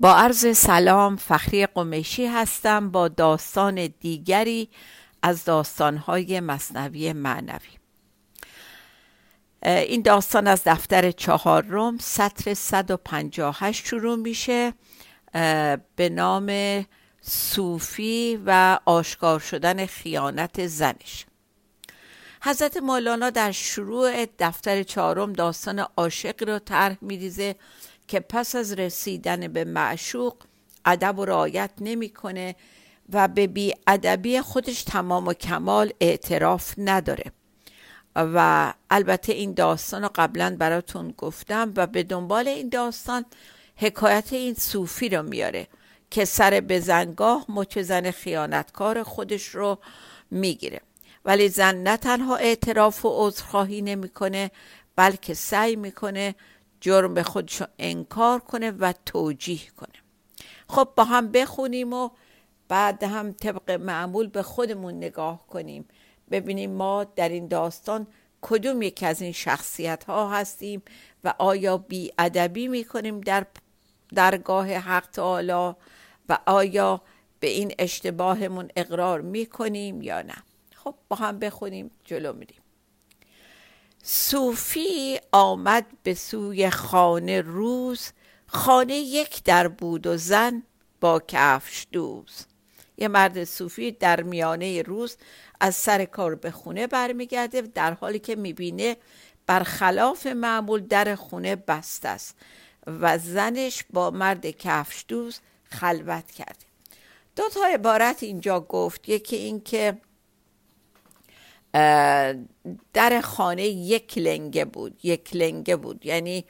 با عرض سلام فخری قمیشی هستم با داستان دیگری از داستانهای مصنوی معنوی. این داستان از دفتر چهارم سطر 158 شروع میشه به نام صوفی و آشکار شدن خیانت زنش. حضرت مولانا در شروع دفتر چهارم داستان عاشق را طرح میریزه که پس از رسیدن به معشوق ادب و رعایت نمی‌کنه و به بی ادبی خودش تمام و کمال اعتراف نداره. و البته این داستان رو قبلا براتون گفتم و به دنبال این داستان حکایت این صوفی رو میاره که سر به زنگاه مچ زن خیانتکار خودش رو می‌گیره. ولی زن نه تنها اعتراف و عذرخواهی نمی‌کنه بلکه سعی می‌کنه جرم به خودش انکار کنه و توجیه کنه. خب با هم بخونیم و بعد هم طبق معمول به خودمون نگاه کنیم. ببینیم ما در این داستان کدوم یکی از این شخصیت ها هستیم و آیا بی ادبی می کنیم در درگاه حق تعالی و آیا به این اشتباهمون اقرار می کنیم یا نه. خب با هم بخونیم جلو میریم. صوفی آمد به سوی خانه روز خانه یک در بود و زن با کفش دوز. یه مرد صوفی در میانه روز از سر کار به خونه برمیگرده در حالی که می‌بینه برخلاف معمول در خونه بست است و زنش با مرد کفش دوز خلوت کرده. دو تا عبارت اینجا گفت یکی این که در خانه یک لنگه بود یک لنگه بود. یعنی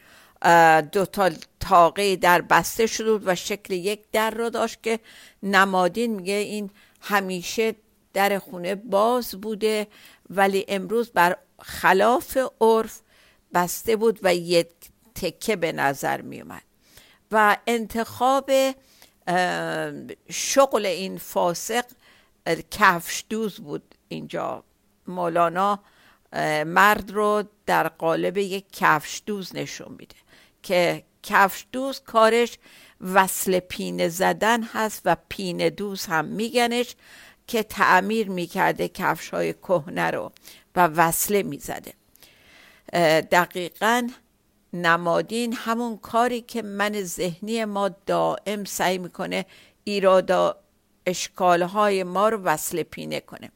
دو تا تاقه در بسته شده و شکل یک در رو داشت که نمادین میگه این همیشه در خونه باز بوده ولی امروز بر خلاف عرف بسته بود و یک تکه به نظر می اومد و انتخاب شغل این فاسق کفش دوز بود اینجا. مولانا مرد رو در قالب یک کفش دوز نشون میده که کفش دوز کارش وصل پینه زدن هست و پینه دوز هم میگنش که تعمیر می‌کرده کفش های کهنه رو و وصله می‌زده. دقیقا نمادین همون کاری که من ذهنی ما دائم سعی می‌کنه ایرادا اشکالهای ما رو وصل پینه کنه.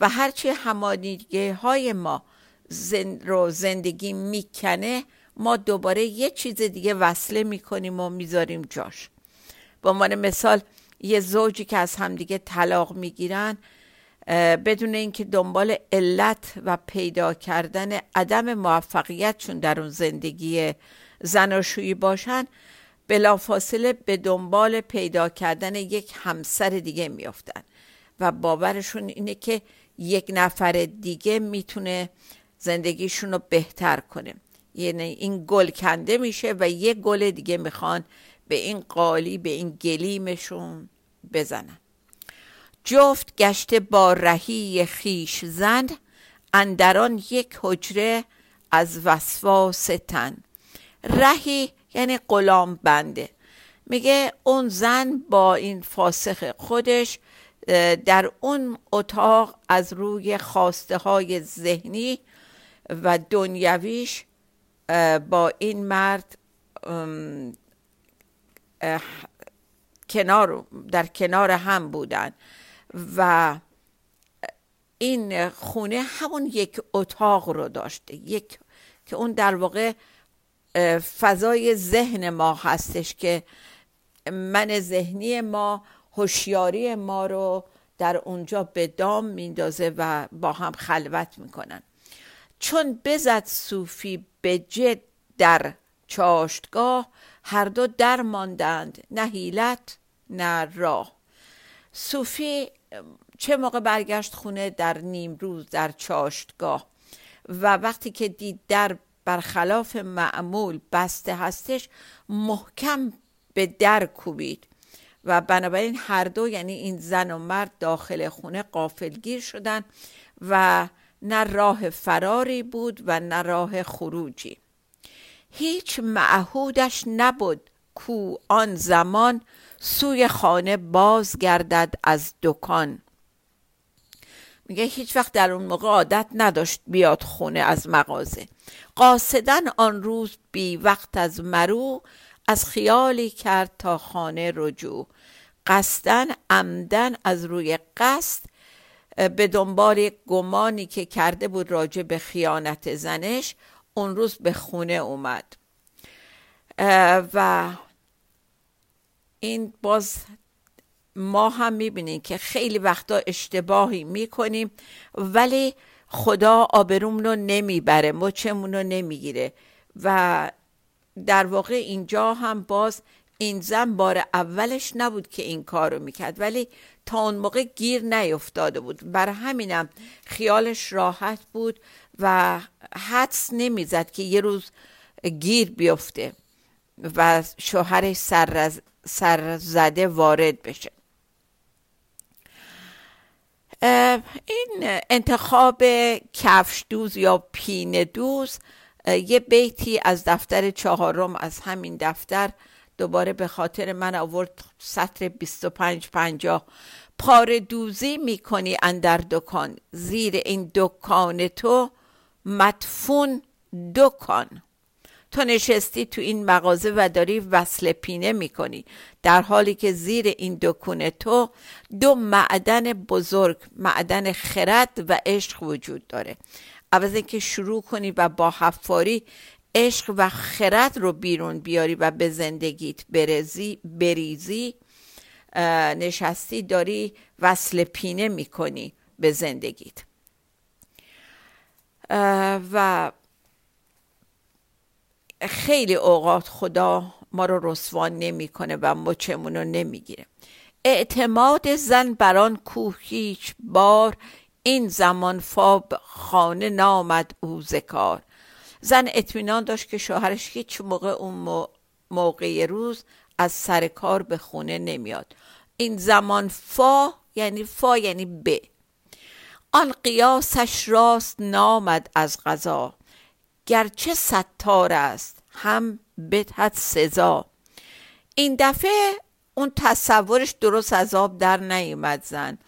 و هرچی همانیگه های ما زن رو زندگی می‌کنه ما دوباره یه چیز دیگه وصله می‌کنیم و می‌ذاریم جاش. به عنوان مثال یه زوجی که از همدیگه طلاق می‌گیرن بدون اینکه دنبال علت و پیدا کردن عدم موفقیتشون در اون زندگی زناشویی باشن بلافاصله به دنبال پیدا کردن یک همسر دیگه میافتن. و باورشون اینه که یک نفر دیگه می‌تونه زندگیشون رو بهتر کنه. یعنی این گل کنده میشه و یک گل دیگه می‌خوان به این قالی به این گلیمشون بزنن. جفت گشته با رهی خیش زن اندران یک حجره از وسواس تن رهی یعنی غلام بنده. میگه اون زن با این فاسخ خودش در اون اتاق از روی خواسته های ذهنی و دنیویش با این مرد کنار در کنار هم بودن و این خونه همون یک اتاق رو داشته یک که اون در واقع فضای ذهن ما هستش که من ذهنی ما هوشیاری ما رو در اونجا به دام میندازه و با هم خلوت می‌کنن. چون بزد صوفی به جد در چاشتگاه هر دو در ماندند نه حیلت نه راه. صوفی چه موقع برگشت خونه در نیم روز در چاشتگاه و وقتی که دید در برخلاف معمول بسته هستش محکم به در کوبید. و بنابراین هر دو یعنی این زن و مرد داخل خونه قافلگیر شدن و نه راه فراری بود و نه راه خروجی. هیچ معهودش نبود کو آن زمان سوی خانه باز گردد از دکان. میگه هیچ وقت در اون موقع عادت نداشت بیاد خونه از مغازه. قاصدن آن روز بی وقت از مرو از خیالی کرد تا خانه رجوع. قصدن عمدن از روی قصد به دنبال گمانی که کرده بود راجع به خیانت زنش اون روز به خونه اومد. و این باز ما هم می‌بینیم که خیلی وقتا اشتباهی می‌کنیم ولی خدا آبرومون رو نمی‌بره مچمون رو نمی‌گیره. و در واقع اینجا هم باز این زن بار اولش نبود که این کار رو می‌کرد ولی تا اون موقع گیر نیفتاده بود. بر همینم خیالش راحت بود و حدس نمی‌زد که یه روز گیر بیفته و شوهرش سر, سر زده وارد بشه. این انتخاب کفش دوز یا پین دوز یه بیتی از دفتر چهارم از همین دفتر دوباره به خاطر من آورد سطر 25 50 پار دوزی می‌کنی اندر دکان. زیر این دکان تو مدفون دکان. تو نشستی تو این مغازه و داری وصل پینه می‌کنی. در حالی که زیر این دکون تو دو معدن بزرگ معدن خرد و عشق وجود داره. عوض اینکه شروع کنی و با حفاری عشق و خرد رو بیرون بیاری و به زندگیت برزی بریزی نشستی داری وصل پینه می‌کنی به زندگیت. و خیلی اوقات خدا ما رو رسوان نمی‌کنه و مچمون رو نمی‌گیره. اعتماد زن بران کوه هیچ بار این زمان فاب خانه نامد او زکار زن اطمینان داشت که شوهرش هیچ موقع اون موقع روز از سر کار به خونه نمیاد. این زمان فا یعنی فا یعنی ب. آن قیاسش راست نامد از غذا گرچه ستار است هم بدهد سزا. این دفعه اون تصورش درست از آب در نیومد زن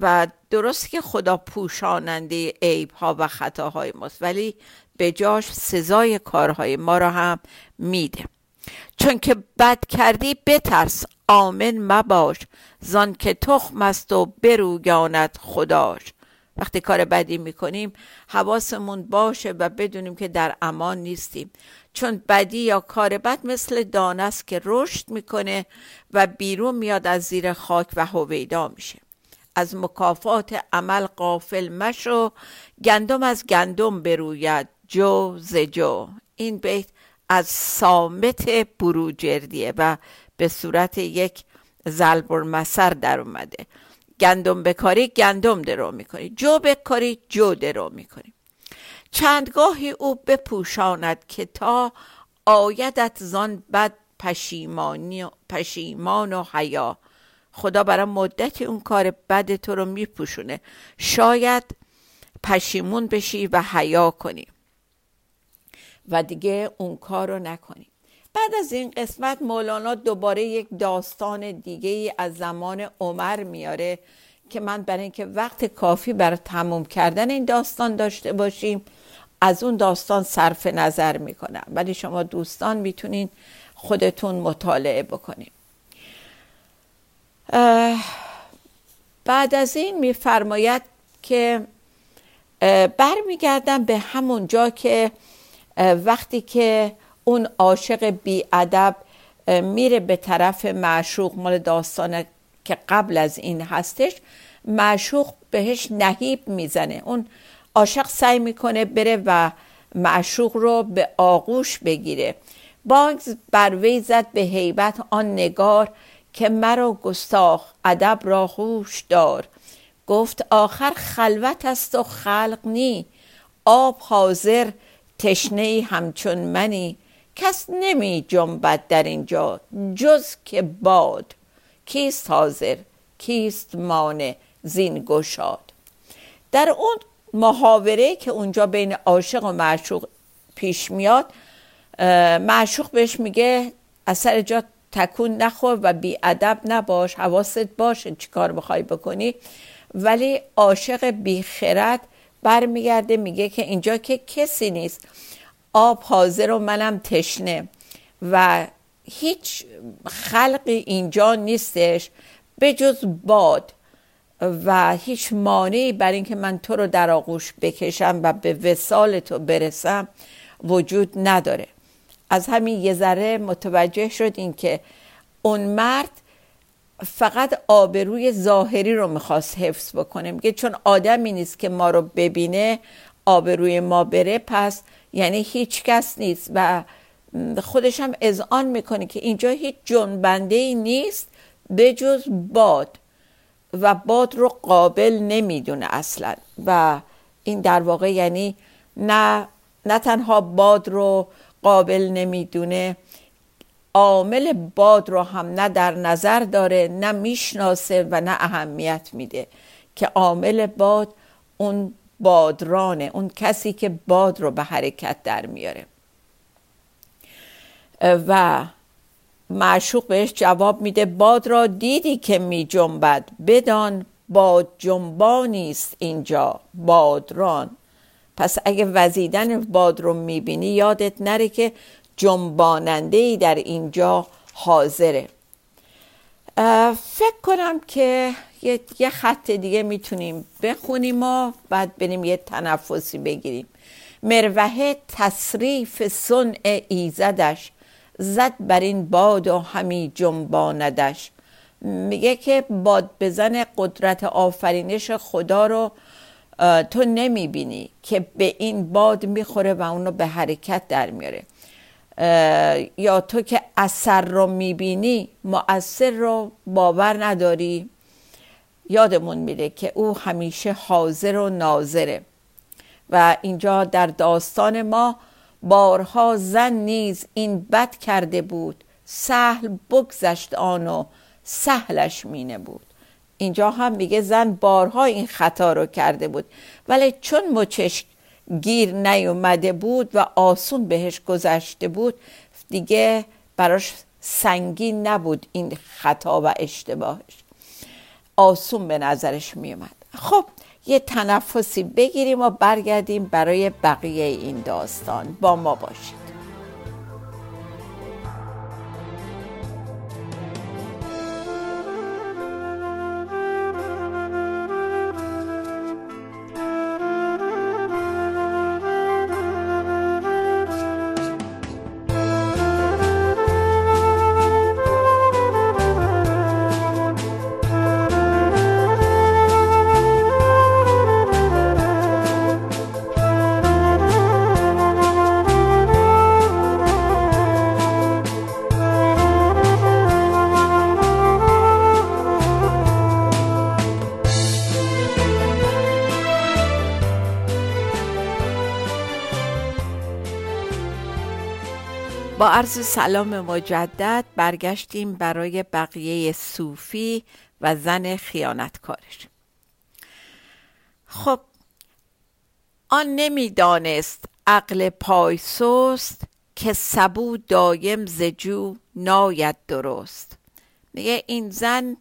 و درست که خدا پوشاننده عیب ها و خطاهای ماست. ولی به جاش سزای کارهای ما را هم میده. چون که بد کردی بترس آمن مباش. زان که تخم است و برویاند خداش. وقتی کار بدی می‌کنیم حواسمون باشه و بدونیم که در امان نیستیم. چون بدی یا کار بد مثل دانه است که رشد می‌کنه و بیرون میاد از زیر خاک و هویدا میشه. از مکافات عمل قافل مشو گندم از گندم بروید. جو ز جو. این بیت از سامت بروجردیه و به صورت یک ضرب المثل در اومده. گندم بکاری گندم درو می‌کنی. جو بکاری جو درو می‌کنی. چندگاهی او بپوشاند که تا آیدت زان بد پشیمانی پشیمان و حیا. خدا برای مدتی اون کار بد تو رو میپوشونه. شاید پشیمون بشی و حیا کنی. و دیگه اون کار رو نکنی بعد از این قسمت مولانا دوباره یک داستان دیگه از زمان عمر میاره که من برای اینکه وقت کافی برای تموم کردن این داستان داشته باشیم از اون داستان صرف نظر می‌کنم. ولی شما دوستان می‌تونین خودتون مطالعه بکنیم بعد از این میفرماید که برمیگردم به همون جا که وقتی که اون عاشق ادب میره به طرف معشوق مال داستان که قبل از این هستش معشوق بهش نهیب می‌زنه. اون عاشق سعی می‌کنه بره و معشوق رو به آغوش بگیره. باگز بر وی زد به هیبت آن نگار که مرا گستاخ ادب را خوش دار. گفت آخر خلوت است و خلق نی. آب حاضر تشنه همچون منی کس نمی جنبد در اینجا جز که باد. کیست حاضر؟ کیست مانع؟ زین گشاد. در اون محاوره که اونجا بین عاشق و معشوق پیش میاد معشوق بهش میگه از سر جا تکون نخور و ادب نباش حواست باشه چی کار بخوای بکنی. ولی عاشق بیخرد برمیگرده میگه که اینجا که کسی نیست آب حاضر و منم تشنه و هیچ خلقی اینجا نیستش به جز باد و هیچ مانعی بر اینکه من تو رو در آغوش بکشم و به وسال تو برسم وجود نداره. از همین یه ذره متوجه شد این که اون مرد فقط آبروی ظاهری رو می‌خواست حفظ بکنه. میگه چون آدمی نیست که ما رو ببینه آبروی ما بره پس یعنی هیچ کس نیست. و خودش هم اذعان می‌کنه که اینجا هیچ جنبنده ای نیست به جز باد. و باد رو قابل نمی‌دونه اصلا. و این در واقع یعنی نه نه تنها باد رو قابل نمی‌دونه عامل باد رو هم نه در نظر داره نه می‌شناسه و نه اهمیت میده. که عامل باد اون بادرانه اون کسی که باد رو به حرکت در میاره. و معشوق بهش جواب میده باد را دیدی که می جنبد؟ بدان باد جنبانی است اینجا بادران. پس اگه وزیدن باد رو می‌بینی یادت نره که جنباننده در اینجا حاضره. فکر کنم که یه, خط دیگه می‌تونیم بخونیم و بعد بریم یه تنفسی بگیریم. مروه تصریف صنع ایزدش زد بر این باد و همی جنباندش. میگه که باد بزن قدرت آفرینش خدا رو تو نمی‌بینی که به این باد می‌خوره و اونو به حرکت در میاره. یا تو که اثر رو می‌بینی مؤثر رو باور نداری. یادمون میره که او همیشه حاضر و ناظره. و اینجا در داستان ما بارها زن نیز این بد کرده بود. سهل بگذشت آن سهلش مینه بود. اینجا هم میگه زن بارها این خطا رو کرده بود. ولی چون مچش گیر نیومده بود و آسون بهش گذشته بود دیگه براش سنگین نبود این خطا و اشتباهش. آسون به نظرش میومد خب یه تنفسی بگیریم و برگردیم برای بقیه این داستان. با ما باشید. عرض سلام مجدد برگشتیم برای بقیه صوفی و زن خیانتکارش. خب آن نمی‌دانست عقل پایسوست که سبو دایم زجو ناید درست. میگه این زن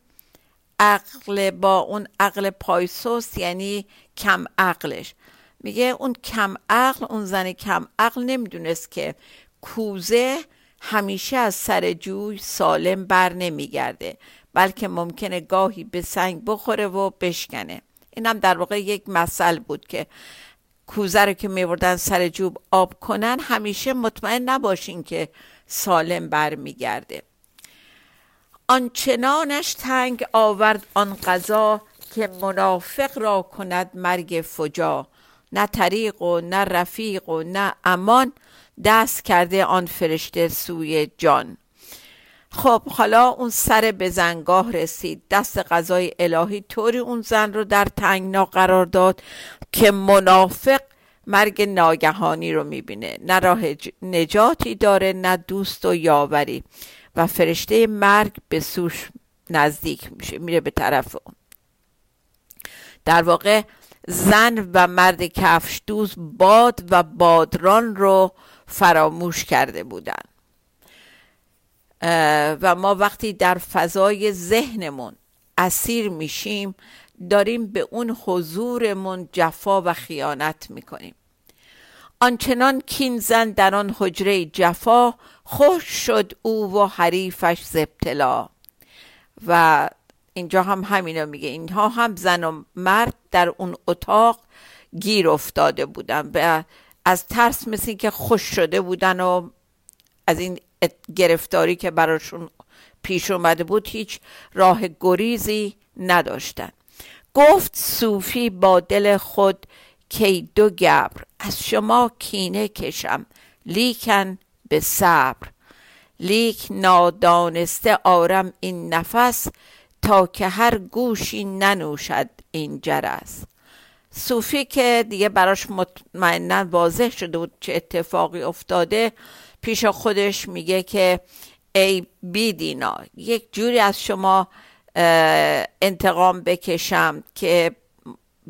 عقل با اون عقل پایسوست یعنی کم عقلش. میگه اون کم عقل اون زن کم عقل نمی‌دونست که کوزه همیشه از سر جوی سالم بر نمیگرده بلکه ممکنه گاهی به سنگ بخوره و بشکنه. اینم در واقع یک مثل بود که کوزه رو که میوردن سر جوب آب کنن همیشه مطمئن نباشین که سالم برمیگرده آنچنانش تنگ آورد آن قضا که منافق را کند مرگ فجا. نه طریق و نه رفیق و نه امان دست کرده آن فرشته سوی جان. خب حالا اون سر به زنگاه رسید. دست غذای الهی طوری اون زن رو در تنگنا قرار داد که منافق مرگ ناگهانی رو می‌بینه. نه راه نجاتی داره نه دوست و یاوری. و فرشته مرگ به سوش نزدیک میشه میره به طرف اون. در واقع زن و مرد کفش دوز باد و بادران رو فراموش کرده بودن. و ما وقتی در فضای ذهنمون اسیر میشیم داریم به اون حضورمون جفا و خیانت می‌کنیم. آنچنان کین زن در آن حجره جفا خوش شد او و حریفش زبتلا و اینجا هم همینو میگه. اینها هم زن و مرد در اون اتاق گیر افتاده بودن. و از ترس مثل که خوش شده بودن و از این گرفتاری که براشون پیش اومده بود هیچ راه گریزی نداشتن. گفت صوفی با دل خود کی دو گبر از شما کینه کشم. لیکن به صبر. لیک نادانسته آرم این نفس تا که هر گوشی ننوشد این جرس. صوفی که دیگه براش مطمئنا واضح شده بود چه اتفاقی افتاده پیش خودش میگه که ای بیدینا یک جوری از شما انتقام بکشم که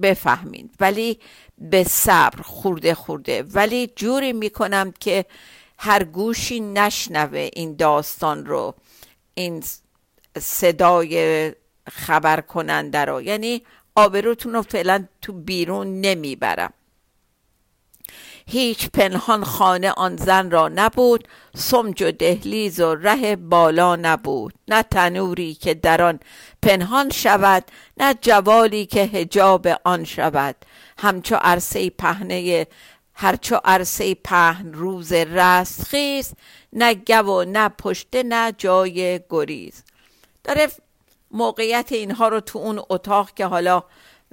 بفهمید ولی به صبر خورده خورده. ولی جوری می‌کنم که هر گوشی نشنوه این داستان رو این صدای خبر کننده رو. یعنی آبروتون رو فعلا تو بیرون نمی‌برم. هیچ پنهان خانه آن زن را نبود سمج و دهلیز و ره بالا نبود. نه تنوری که در آن پنهان شود نه جوالی که هجاب آن شود. همچو عرصه پهنه هرچو عرصه پهن روز رستخیز نه گو و نه پشته نه جای گریز. داره موقعیت اینها رو تو اون اتاق که حالا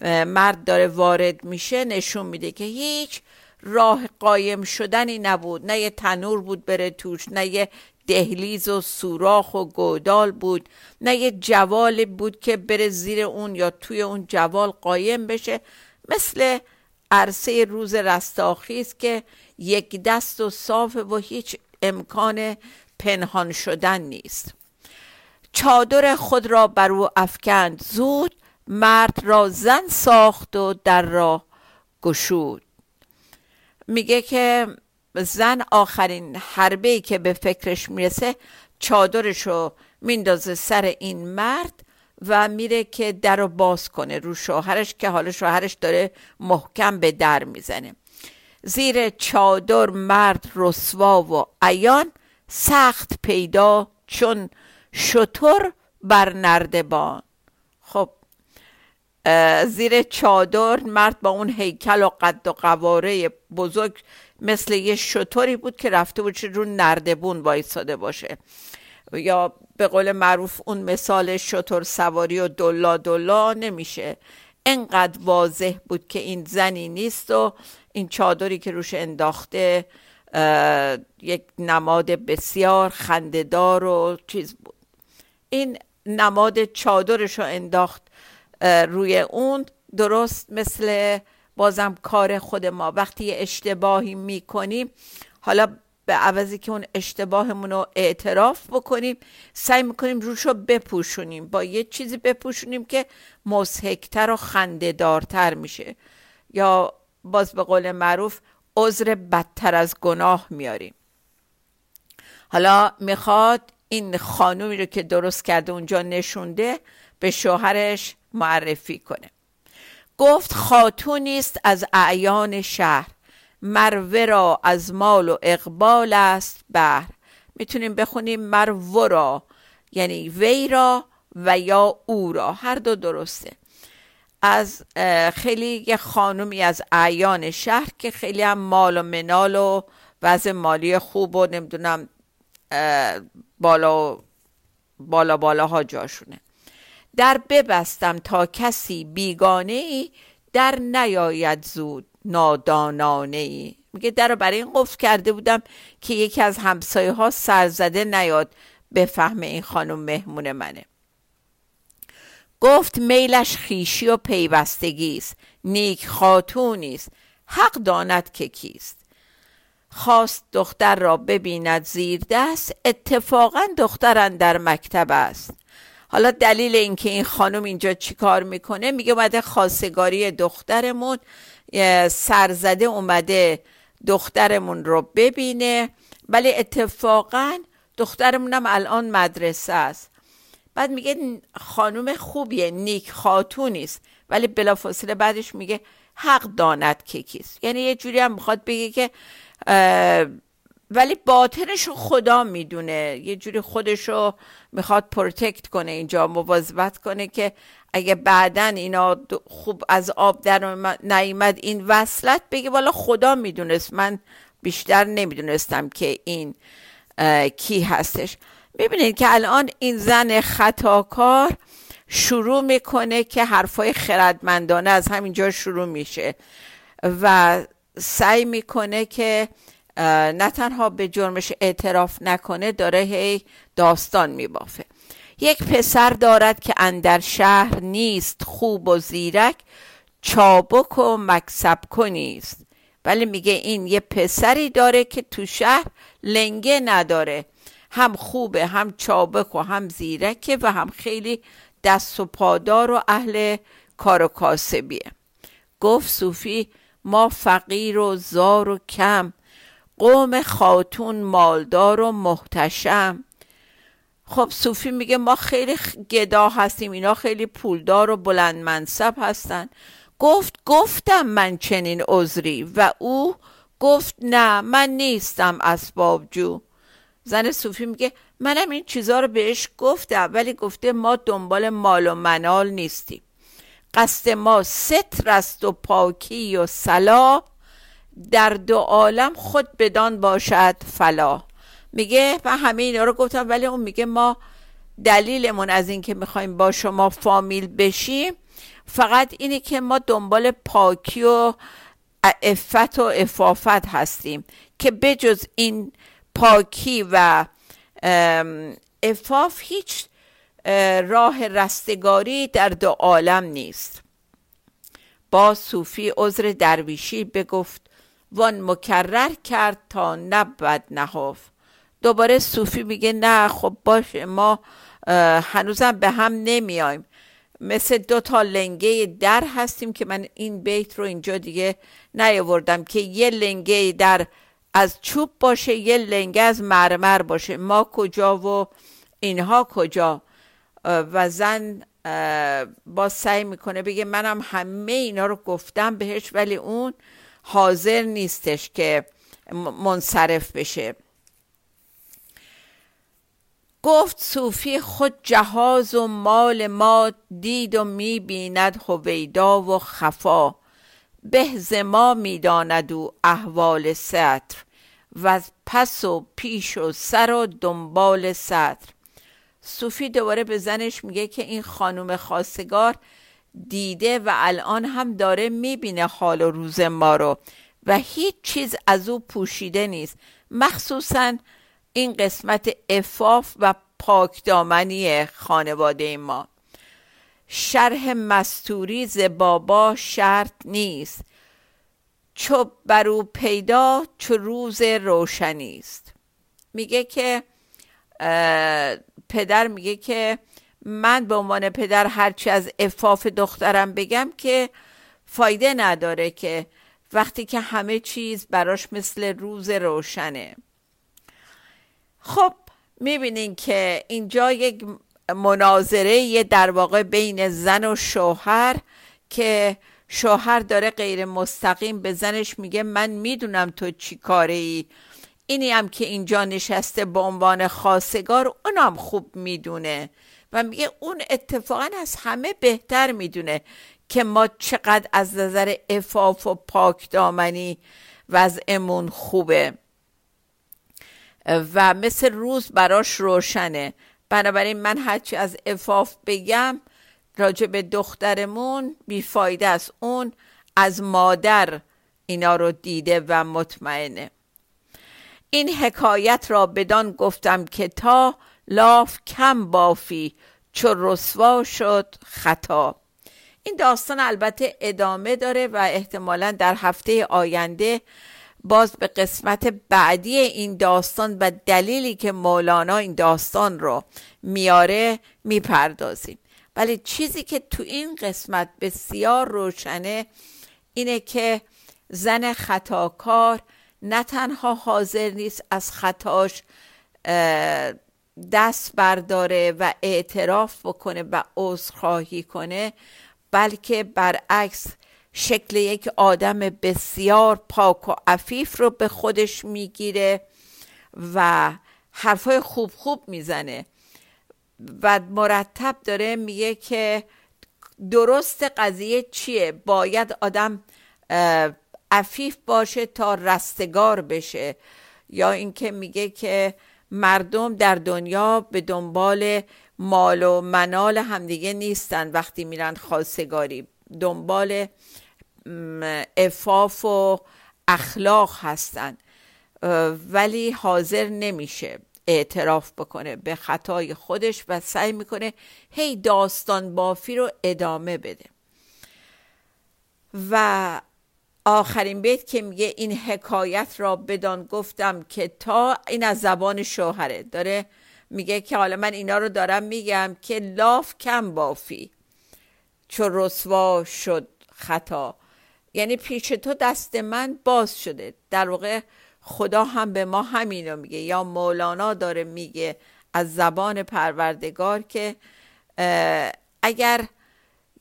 مرد داره وارد میشه نشون میده که هیچ راه قایم شدنی نبود. نه یه تنور بود بره توش نه یه دهلیز و سوراخ و گودال بود نه یه جوال بود که بره زیر اون یا توی اون جوال قایم بشه. مثل عرصه روز رستاخیز که یک دست و صاف و هیچ امکان پنهان شدن نیست. چادر خود را بر او افکند. زود مرد را زن ساخت و در را گشود. میگه که زن آخرین حربه که به فکرش می‌رسه چادرش رو میندازه سر این مرد و میره که در رو باز کنه رو شوهرش که حالا شوهرش داره محکم به در می‌زنه. زیر چادر مرد رسوا و عیان سخت پیدا چون شطور بر نردبان. زیر چادر مرد با اون هیکل و قد و قواره بزرگ مثل یه شطوری بود که رفته بود رو نردبون وایساده باشه. یا به قول معروف اون مثال شطور سواری و دلا دلا نمیشه. انقدر واضح بود که این زنی نیست و این چادری که روش انداخته یک نماد بسیار خندهدار و چیز بود. این نماد چادرش رو انداخت روی اون درست مثل بازم کار خود ما. وقتی اشتباهی می‌کنیم حالا به عوضی که اون اشتباهمون رو اعتراف بکنیم سعی می‌کنیم روش رو بپوشونیم. با یه چیزی بپوشونیم که مسحکتر و خندهدارتر میشه. یا باز به قول معروف عذر بدتر از گناه میاریم. حالا می‌خواد این خانومی رو که درست کرده اونجا نشونده به شوهرش معرفی کنه. گفت خاتونی است از اعیان شهر. مروه را از مال و اقبال است بهر. می‌تونیم بخونیم مرو را یعنی وی را و یا او را. هر دو درسته. از خیلی یه خانومی از اعیان شهر که خیلی هم مال و منال و وضع مالی خوب و نمی‌دونم بالا بالا بالاها جاشونه. در ببستم تا کسی بیگانه ای در نیاید زود نادانانه ای میگه در رو برای این قفل کرده بودم که یکی از همسایه ها سرزده نیاد بفهمه این خانم مهمون منه. گفت میلش خیشی و پیوستگی است نیک خاتونی است حق داند که کیست. خواست دختر را ببیند زیر دست اتفاقا دختران در مکتب است. حالا دلیل اینکه این خانم اینجا چیکار می‌کنه میگه اومده خواستگاری دخترمون سرزده اومده دخترمون رو ببینه. ولی اتفاقا دخترمونم الان مدرسه است. بعد میگه خانم خوبیه نیک خاتونی است. ولی بلافاصله بعدش میگه حق داند که کیست. یعنی یه جوری هم می‌خواد بگه که ولی باطنش رو خدا می‌دونه. یه جوری خودش رو می‌خواد protect کنه اینجا محافظت کنه که اگه بعدا اینا خوب از آب در نیومد این وصلت بگه والا خدا می‌دونست. من بیشتر نمی‌دونستم که این کی هستش. می‌بینید که الان این زن خطاکار شروع می‌کنه که حرفای خردمندانه از همینجا شروع میشه و سعی می‌کنه که نه تنها به جرمش اعتراف نکنه داره هی داستان میبافه. یک پسر دارد که اندر شهر نیست خوب و زیرک چابک و مکسب کنیست ولی میگه این یه پسری داره که تو شهر لنگه نداره. هم خوبه هم چابک و هم زیرکه و هم خیلی دست و پادار و اهل کار و کاسبیه. گفت صوفی ما فقیر و زار و کم قوم خاتون مالدار و محتشم. خب صوفی میگه ما خیلی گدا هستیم اینا خیلی پولدار و بلند منصب هستن. گفت گفتم من چنین عذری. و او گفت نه من نیستم اسباب جو زن صوفی میگه منم این چیزا رو بهش گفتم ولی گفته ما دنبال مال و منال نیستیم. قصد ما ستر است و پاکی و صلاح در دو عالم خود بدان باشد فلا میگه و همه اینا رو گفتم ولی اون میگه ما دلیلمون از اینکه می‌خوایم با شما فامیل بشیم فقط اینه که ما دنبال پاکی و افت و افافت هستیم که بجز این پاکی و افاف هیچ راه رستگاری در دو عالم نیست. با صوفی عذر درویشی بگفت وان مکرر کرد تا نبود نهاف دوباره صوفی میگه نه خب باشه ما هنوزم به هم نمیایم. مثل دو تا لنگه در هستیم که من این بیت رو اینجا دیگه نیاوردم که یه لنگه در از چوب باشه یه لنگه از مرمر باشه. ما کجا و اینها کجا؟ و زن با سعی می‌کنه بگه منم همه اینا رو گفتم بهش ولی اون حاضر نیستش که منصرف بشه. گفت صوفی خود جهاز و مال ما دید و می‌بیند هویدا و خفا. به ما می‌داند و احوال سطر و پس و پیش و سر و دنبال سطر. صوفی دوباره به زنش میگه که این خانم خواستگار دیده و الان هم داره می‌بینه حال و روز ما رو. و هیچ چیز از او پوشیده نیست. مخصوصا این قسمت افاف و پاکدامنی خانواده ما. شرح مستوری ز بابا شرط نیست. چو بر او پیدا چو روز روشنی است. میگه که پدر میگه که من به عنوان پدر هرچی از افاف دخترم بگم که فایده نداره که وقتی که همه چیز براش مثل روز روشنه. خب می‌بینین که اینجا یک مناظره یه در واقع بین زن و شوهر که شوهر داره غیر مستقیم به زنش میگه من می‌دونم تو چی کاره ای اینی هم که اینجا نشسته به عنوان خاصگار اونم خوب می‌دونه. و میگه اون اتفاقا از همه بهتر می‌دونه که ما چقدر از نظر افاف و پاک دامنی وضعمون خوبه. و مثل روز براش روشنه. بنابراین من هرچی از افاف بگم راجع به دخترمون بیفایده است. اون از مادر اینا رو دیده و مطمئنه. این حکایت را بدان گفتم که تا لاف کم بافی چو رسوا شد خطا. این داستان البته ادامه داره و احتمالا در هفته آینده باز به قسمت بعدی این داستان و دلیلی که مولانا این داستان رو میاره می‌پردازیم. ولی چیزی که تو این قسمت بسیار روشنه اینه که زن خطاکار نه تنها حاضر نیست از خطاش دست برداره و اعتراف بکنه و عذرخواهی کنه بلکه برعکس شکل یک آدم بسیار پاک و عفیف رو به خودش می‌گیره و حرفای خوب خوب می‌زنه. و مرتب داره میگه که درست قضیه چیه؟ باید آدم عفیف باشه تا رستگار بشه. یا اینکه میگه که مردم در دنیا به دنبال مال و منال همدیگه نیستن وقتی میرن خواستگاری. دنبال افاف و اخلاق هستن. ولی حاضر نمیشه اعتراف بکنه به خطای خودش و سعی می‌کنه هی داستان بافی رو ادامه بده. و آخرین بیت که میگه این حکایت را بدان گفتم که تا این از زبان شوهره. داره میگه که حالا من اینا رو دارم میگم که لاف کم بافی چو رسوا شد خطا. یعنی پیش تو دست من باز شده. در واقع خدا هم به ما همینو میگه. یا مولانا داره میگه از زبان پروردگار که اگر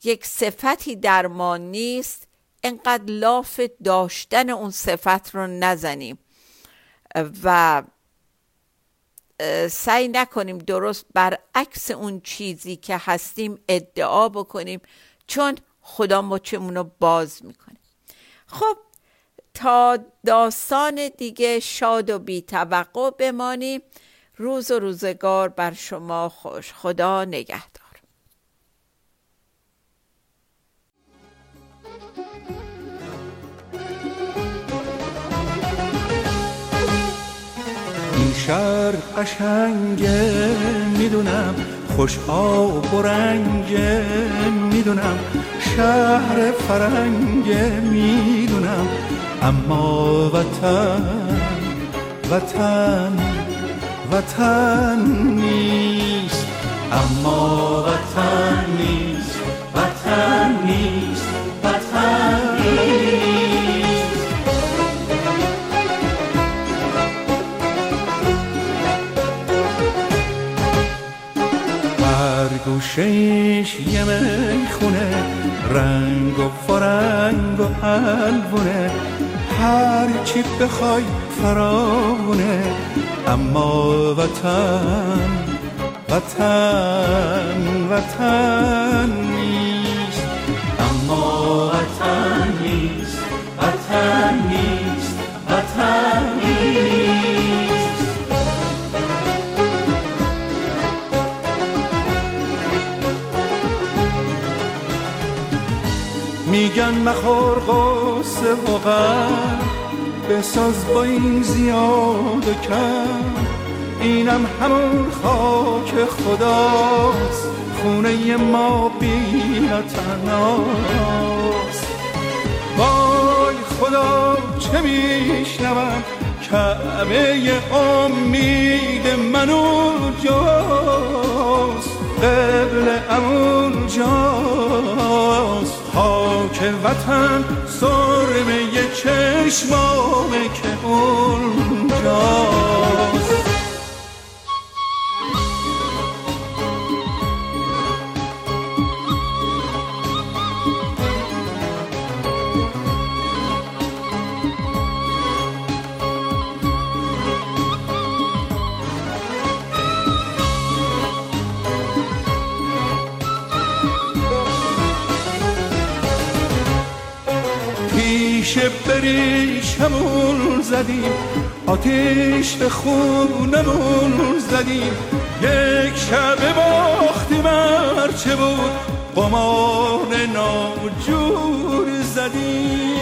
یک صفتی در ما نیست انقدر لاف داشتن اون صفت رو نزنیم. و سعی نکنیم درست برعکس اون چیزی که هستیم ادعا بکنیم چون خدا مچمون رو باز می‌کنه. خب تا داستان دیگه شاد و بی توقع بمانیم روز و روزگار بر شما خوش. خدا نگهدار. شهر قشنگه می‌دونم خوش آب و رنگه می‌دونم شهر فرنگه می‌دونم اما وطن وطن وطن نیست اما وطن نیست وطن نیست وطن گوشش یه می‌خونه رنگ و فرنگ و حلونه هر چی بخوای فراونه اما وطن وطن وطن نیست. اما وطن نیست وطن نیست وطن میگن مخور قصه و غم. بساز با این زیاد کم. اینم همون خاک خداست. خونه ما تناست وای خدا چه میشنوم؟ کعبه امید من اونجاست قبل اونجاست خاک وطن سرمه چشمامه که اونجاست بریشمون زدیم آتیش به خونمون زدیم. یک شب باختیم هرچه بود قمان ناجور زدیم.